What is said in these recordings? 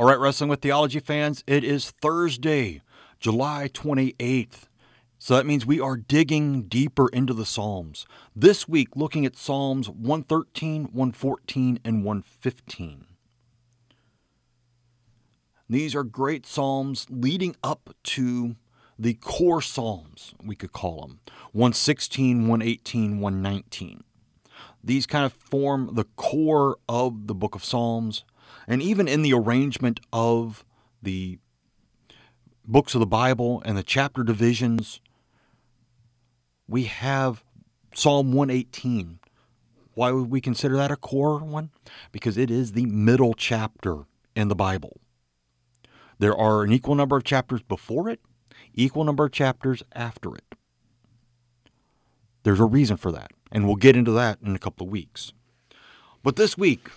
All right, Wrestling with Theology fans, it is Thursday, July 28th. So that means we are digging deeper into the Psalms. This week, looking at Psalms 113, 114, and 115. These are great Psalms leading up to the core Psalms, we could call them 116, 118, 119. These kind of form the core of the book of Psalms. And even in the arrangement of the books of the Bible and the chapter divisions, we have Psalm 118. Why would we consider that a core one? Because it is the middle chapter in the Bible. There are an equal number of chapters before it, equal number of chapters after it. There's a reason for that, and we'll get into that in a couple of weeks. But this week,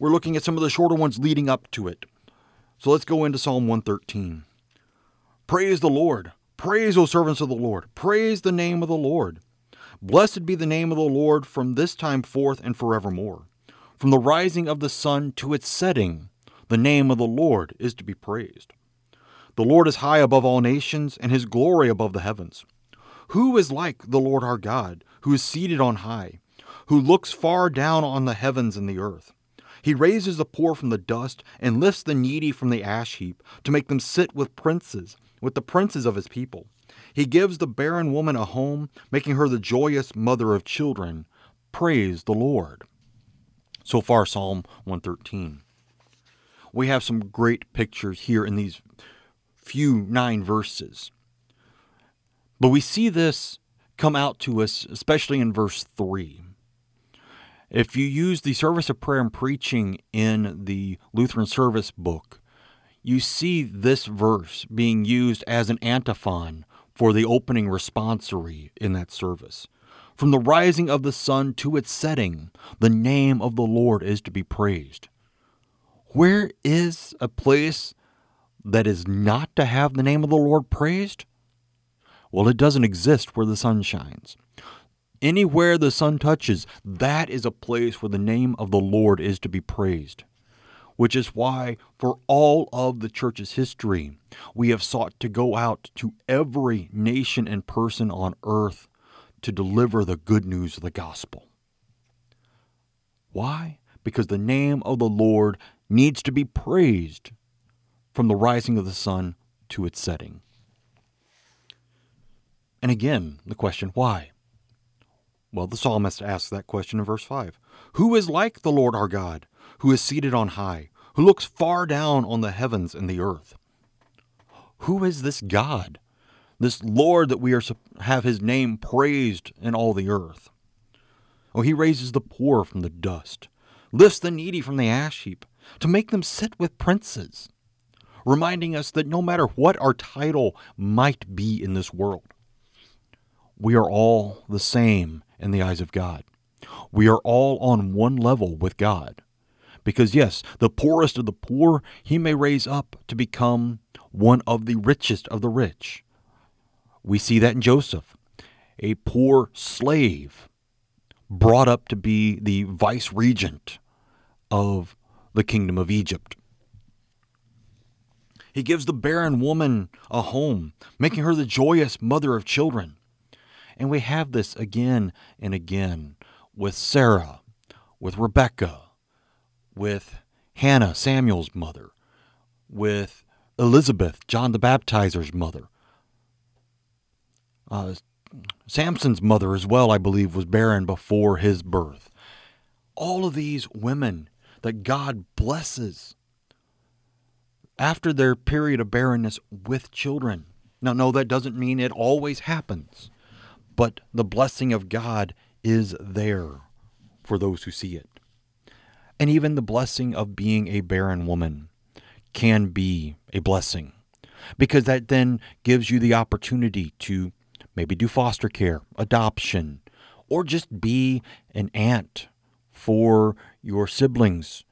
we're looking at some of the shorter ones leading up to it. So let's go into Psalm 113. Praise the Lord. Praise, O servants of the Lord. Praise the name of the Lord. Blessed be the name of the Lord from this time forth and forevermore. From the rising of the sun to its setting, the name of the Lord is to be praised. The Lord is high above all nations, and his glory above the heavens. Who is like the Lord our God, who is seated on high, who looks far down on the heavens and the earth? He raises the poor from the dust and lifts the needy from the ash heap to make them sit with princes, with the princes of his people. He gives the barren woman a home, making her the joyous mother of children. Praise the Lord. So far, Psalm 113. We have some great pictures here in these few nine verses. But we see this come out to us, especially in verse 3. If you use the service of prayer and preaching in the Lutheran service book, you see this verse being used as an antiphon for the opening responsory in that service. From the rising of the sun to its setting, the name of the Lord is to be praised. Where is a place that is not to have the name of the Lord praised? Well, it doesn't exist where the sun shines. Anywhere the sun touches, that is a place where the name of the Lord is to be praised. Which is why, for all of the church's history, we have sought to go out to every nation and person on earth to deliver the good news of the gospel. Why? Because the name of the Lord needs to be praised from the rising of the sun to its setting. And again, the question, why? Well, the psalmist asks that question in verse 5. Who is like the Lord our God, who is seated on high, who looks far down on the heavens and the earth? Who is this God, this Lord that we are have his name praised in all the earth? Oh, he raises the poor from the dust, lifts the needy from the ash heap, to make them sit with princes, reminding us that no matter what our title might be in this world, we are all the same in the eyes of God. We are all on one level with God. Because, yes, the poorest of the poor, he may raise up to become one of the richest of the rich. We see that in Joseph, a poor slave brought up to be the vice regent of the kingdom of Egypt. He gives the barren woman a home, making her the joyous mother of children. And we have this again and again with Sarah, with Rebecca, with Hannah, Samuel's mother, with Elizabeth, John the Baptizer's mother. Uh, Samson's mother, as well, I believe, was barren before his birth. All of these women that God blesses after their period of barrenness with children. Now, no, that doesn't mean it always happens but the blessing of God is there for those who see it. And even the blessing of being a barren woman can be a blessing because that then gives you the opportunity to maybe do foster care, adoption, or just be an aunt for your siblings'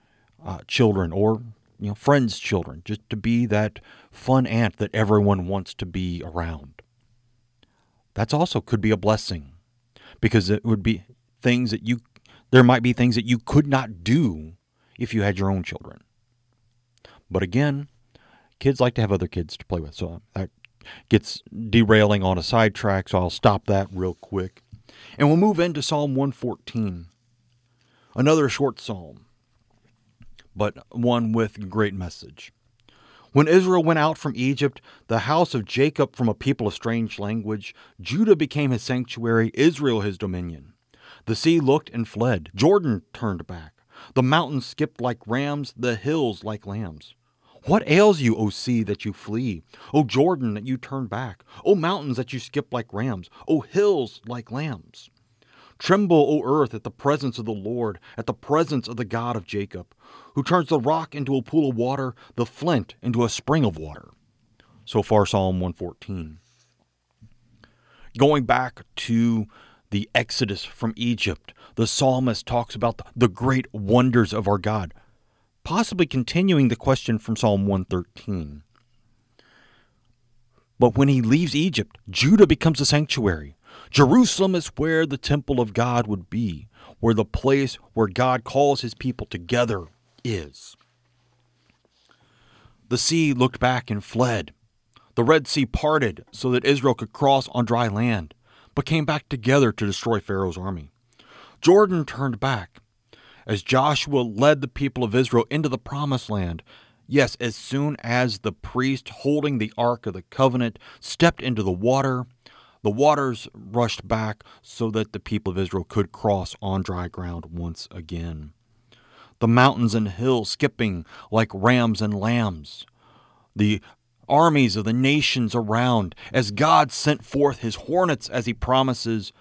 uh, children or you know friends' children, just to be that fun aunt that everyone wants to be around that's also could be a blessing because it would be things that you there might be things that you could not do if you had your own children But again, kids like to have other kids to play with. So that gets derailing on a sidetrack, so I'll stop that real quick. And we'll move into Psalm 114, another short psalm, but one with great message. When Israel went out from Egypt, the house of Jacob from a people of strange language, Judah became his sanctuary, Israel his dominion. The sea looked and fled, Jordan turned back. The mountains skipped like rams, the hills like lambs. What ails you, O sea, that you flee? O Jordan, that you turn back? O mountains, that you skip like rams? O hills, like lambs? Tremble, O earth, at the presence of the Lord, at the presence of the God of Jacob, who turns the rock into a pool of water, the flint into a spring of water. So far, Psalm 114. Going back to the Exodus from Egypt, the psalmist talks about the great wonders of our God possibly continuing the question from Psalm 113. But when he leaves Egypt, Judah becomes a sanctuary. Jerusalem is where the temple of God would be, where the place where God calls his people together is. The sea looked back and fled. The Red Sea parted so that Israel could cross on dry land, but came back together to destroy Pharaoh's army. Jordan turned back, as Joshua led the people of Israel into the promised land. Yes, as soon as the priest holding the Ark of the Covenant stepped into the water, the waters rushed back so that the people of Israel could cross on dry ground once again. The mountains and hills skipping like rams and lambs. The armies of the nations around, as God sent forth his hornets as he promises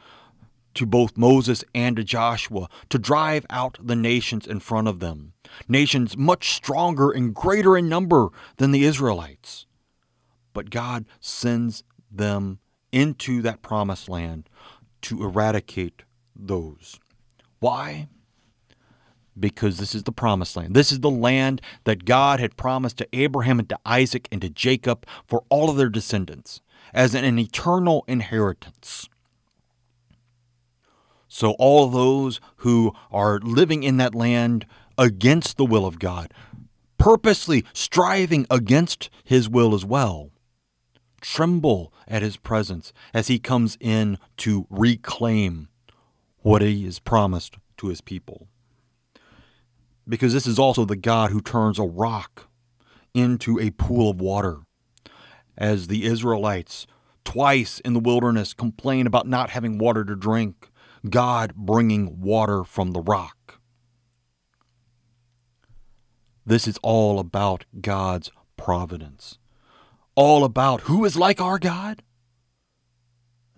to both Moses and to Joshua to drive out the nations in front of them, nations much stronger and greater in number than the Israelites. But God sends them into that promised land to eradicate those. Why? Because this is the promised land. This is the land that God had promised to Abraham and to Isaac and to Jacob for all of their descendants as an eternal inheritance. So, all those who are living in that land against the will of God, purposely striving against his will as well, tremble at his presence as he comes in to reclaim what he has promised to his people. Because this is also the God who turns a rock into a pool of water. As the Israelites twice in the wilderness complain about not having water to drink, God bringing water from the rock. This is all about God's providence. All about who is like our God?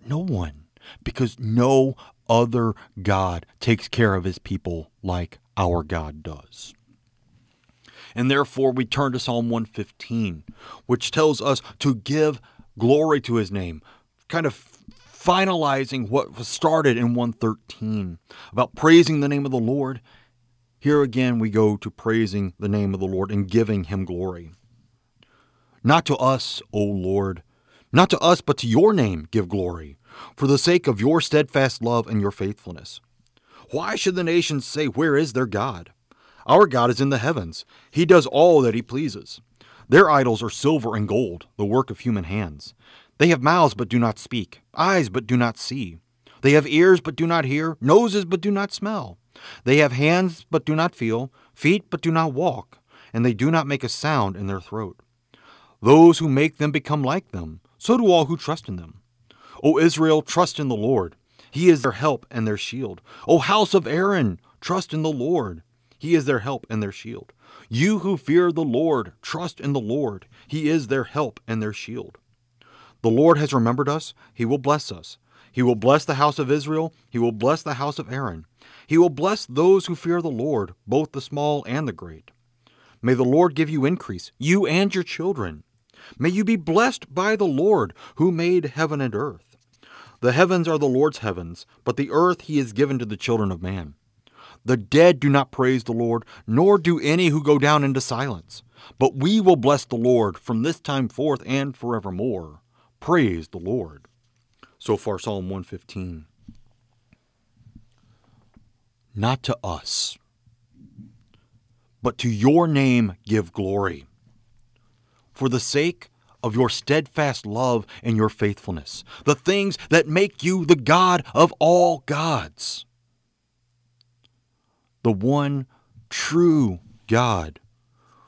No one, because no other God takes care of his people like our God does. And therefore, we turn to Psalm 115, which tells us to give glory to his name, kind of finalizing what was started in 113 about praising the name of the Lord. Here again, we go to praising the name of the Lord and giving him glory. Not to us, O Lord, not to us, but to your name give glory, for the sake of your steadfast love and your faithfulness. Why should the nations say, Where is their God? Our God is in the heavens. He does all that he pleases. Their idols are silver and gold, the work of human hands. They have mouths but do not speak, eyes but do not see. They have ears but do not hear, noses but do not smell. They have hands but do not feel, feet but do not walk, and they do not make a sound in their throat. Those who make them become like them, so do all who trust in them. O Israel, trust in the Lord. He is their help and their shield. O house of Aaron, trust in the Lord. He is their help and their shield. You who fear the Lord, trust in the Lord. He is their help and their shield. The Lord has remembered us. He will bless us. He will bless the house of Israel. He will bless the house of Aaron. He will bless those who fear the Lord, both the small and the great. May the Lord give you increase, you and your children. May you be blessed by the Lord, who made heaven and earth. The heavens are the Lord's heavens, but the earth he has given to the children of man. The dead do not praise the Lord, nor do any who go down into silence. But we will bless the Lord from this time forth and forevermore. Praise the Lord. So far, Psalm 115. Not to us, but to your name give glory. For the sake of your steadfast love and your faithfulness, the things that make you the God of all gods, the one true God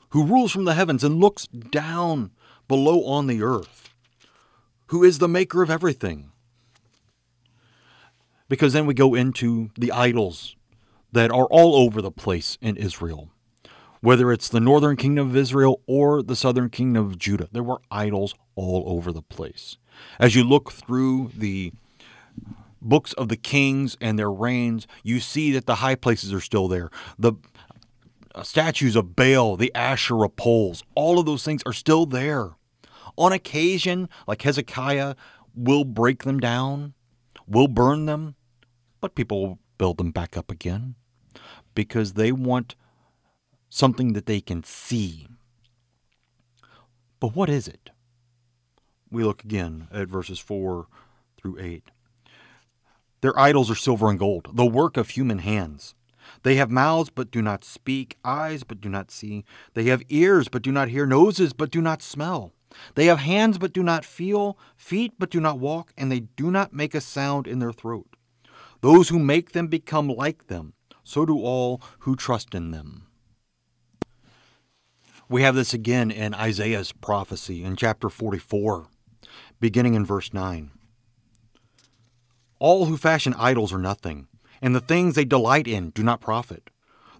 who rules from the heavens and looks down below on the earth, who is the maker of everything. Because then we go into the idols that are all over the place in Israel. Whether it's the northern kingdom of Israel or the southern kingdom of Judah, there were idols all over the place. As you look through the books of the kings and their reigns, you see that the high places are still there. The uh, statues of Baal, the Asherah poles, all of those things are still there. On occasion, like Hezekiah, will break them down, will burn them, but people will build them back up again because they want something that they can see. But what is it? We look again at verses 4 through 8. Their idols are silver and gold, the work of human hands. They have mouths but do not speak, eyes but do not see. They have ears but do not hear, noses but do not smell. They have hands but do not feel, feet but do not walk, and they do not make a sound in their throat. Those who make them become like them, so do all who trust in them. We have this again in Isaiah's prophecy in chapter 44, beginning in verse 9. All who fashion idols are nothing, and the things they delight in do not profit.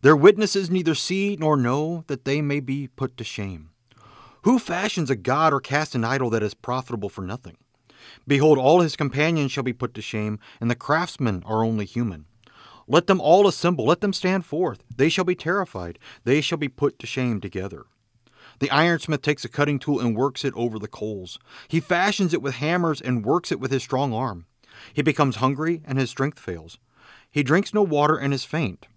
Their witnesses neither see nor know that they may be put to shame. Who fashions a god or casts an idol that is profitable for nothing? Behold, all his companions shall be put to shame, and the craftsmen are only human. Let them all assemble, let them stand forth. They shall be terrified, they shall be put to shame together. The ironsmith takes a cutting tool and works it over the coals. He fashions it with hammers and works it with his strong arm. He becomes hungry, and his strength fails. He drinks no water and is faint.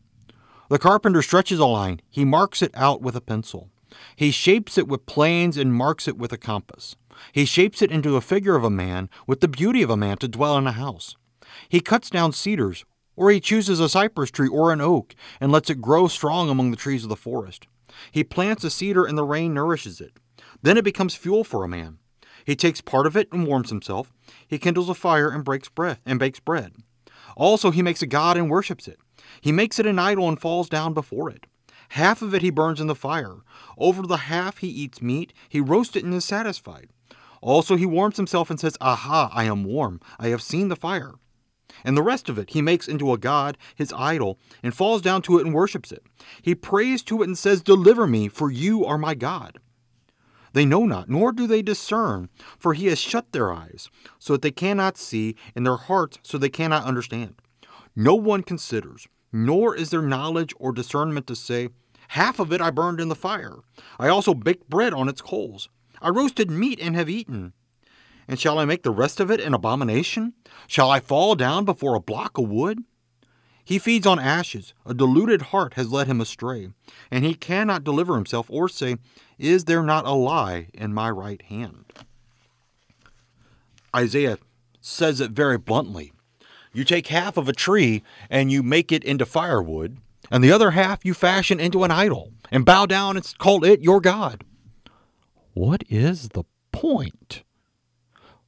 The carpenter stretches a line, he marks it out with a pencil. He shapes it with planes and marks it with a compass. He shapes it into a figure of a man, with the beauty of a man to dwell in a house. He cuts down cedars, or he chooses a cypress tree or an oak, and lets it grow strong among the trees of the forest. He plants a cedar, and the rain nourishes it. Then it becomes fuel for a man. He takes part of it and warms himself. He kindles a fire and breaks bread and bakes bread. Also, he makes a god and worships it. He makes it an idol and falls down before it. Half of it he burns in the fire. Over the half he eats meat. He roasts it and is satisfied. Also, he warms himself and says, Aha, I am warm. I have seen the fire. And the rest of it he makes into a god, his idol, and falls down to it and worships it. He prays to it and says, Deliver me, for you are my God. They know not, nor do they discern, for he has shut their eyes, so that they cannot see, and their hearts, so they cannot understand. No one considers, nor is there knowledge or discernment to say, Half of it I burned in the fire. I also baked bread on its coals. I roasted meat and have eaten. And shall I make the rest of it an abomination? Shall I fall down before a block of wood? He feeds on ashes. A deluded heart has led him astray, and he cannot deliver himself or say, Is there not a lie in my right hand? Isaiah says it very bluntly. You take half of a tree and you make it into firewood, and the other half you fashion into an idol and bow down and call it your God. What is the point?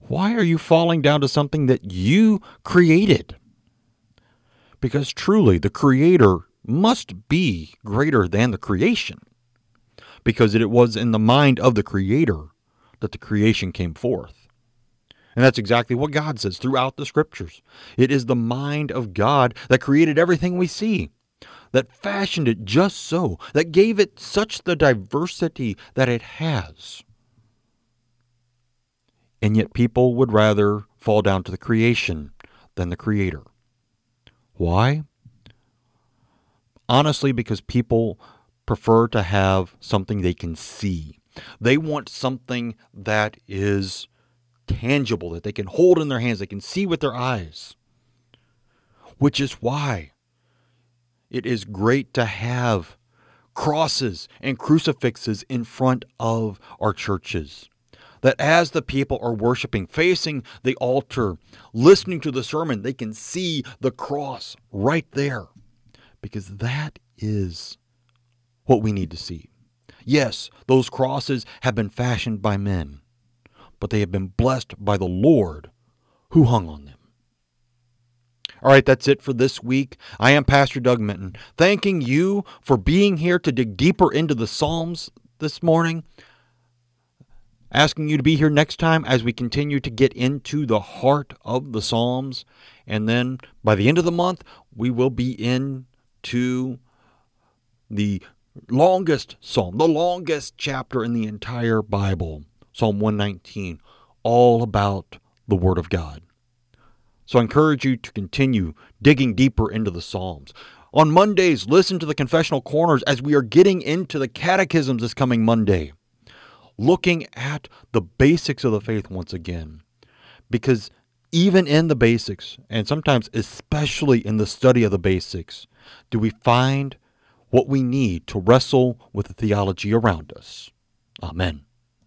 Why are you falling down to something that you created? because truly the Creator must be greater than the creation, because it was in the mind of the Creator that the creation came forth. And that's exactly what God says throughout the scriptures. It is the mind of God that created everything we see, that fashioned it just so, that gave it such the diversity that it has. And yet people would rather fall down to the creation than the Creator. Why? Honestly, because people prefer to have something they can see. They want something that is tangible, that they can hold in their hands, they can see with their eyes. Which is why it is great to have crosses and crucifixes in front of our churches that as the people are worshiping, facing the altar, listening to the sermon, they can see the cross right there. Because that is what we need to see. Yes, those crosses have been fashioned by men, but they have been blessed by the Lord who hung on them. All right, that's it for this week. I am Pastor Doug Minton, thanking you for being here to dig deeper into the Psalms this morning. Asking you to be here next time as we continue to get into the heart of the Psalms. And then by the end of the month, we will be into the longest psalm, the longest chapter in the entire Bible, Psalm 119, all about the Word of God. So I encourage you to continue digging deeper into the Psalms. On Mondays, listen to the confessional corners as we are getting into the catechisms this coming Monday, looking at the basics of the faith once again. Because even in the basics, and sometimes especially in the study of the basics, do we find what we need to wrestle with the theology around us. Amen.